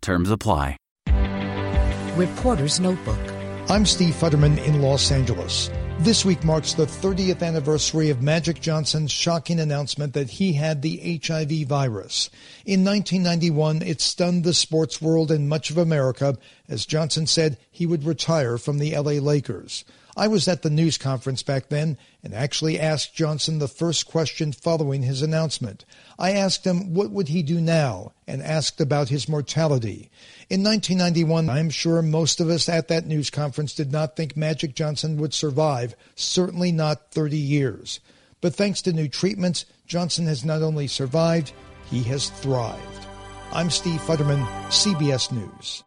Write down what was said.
Terms apply. Reporter's Notebook. I'm Steve Futterman in Los Angeles. This week marks the 30th anniversary of Magic Johnson's shocking announcement that he had the HIV virus. In 1991, it stunned the sports world and much of America as Johnson said he would retire from the LA Lakers. I was at the news conference back then and actually asked Johnson the first question following his announcement. I asked him what would he do now and asked about his mortality. In 1991, I'm sure most of us at that news conference did not think Magic Johnson would survive, certainly not 30 years. But thanks to new treatments, Johnson has not only survived, he has thrived. I'm Steve Futterman, CBS News.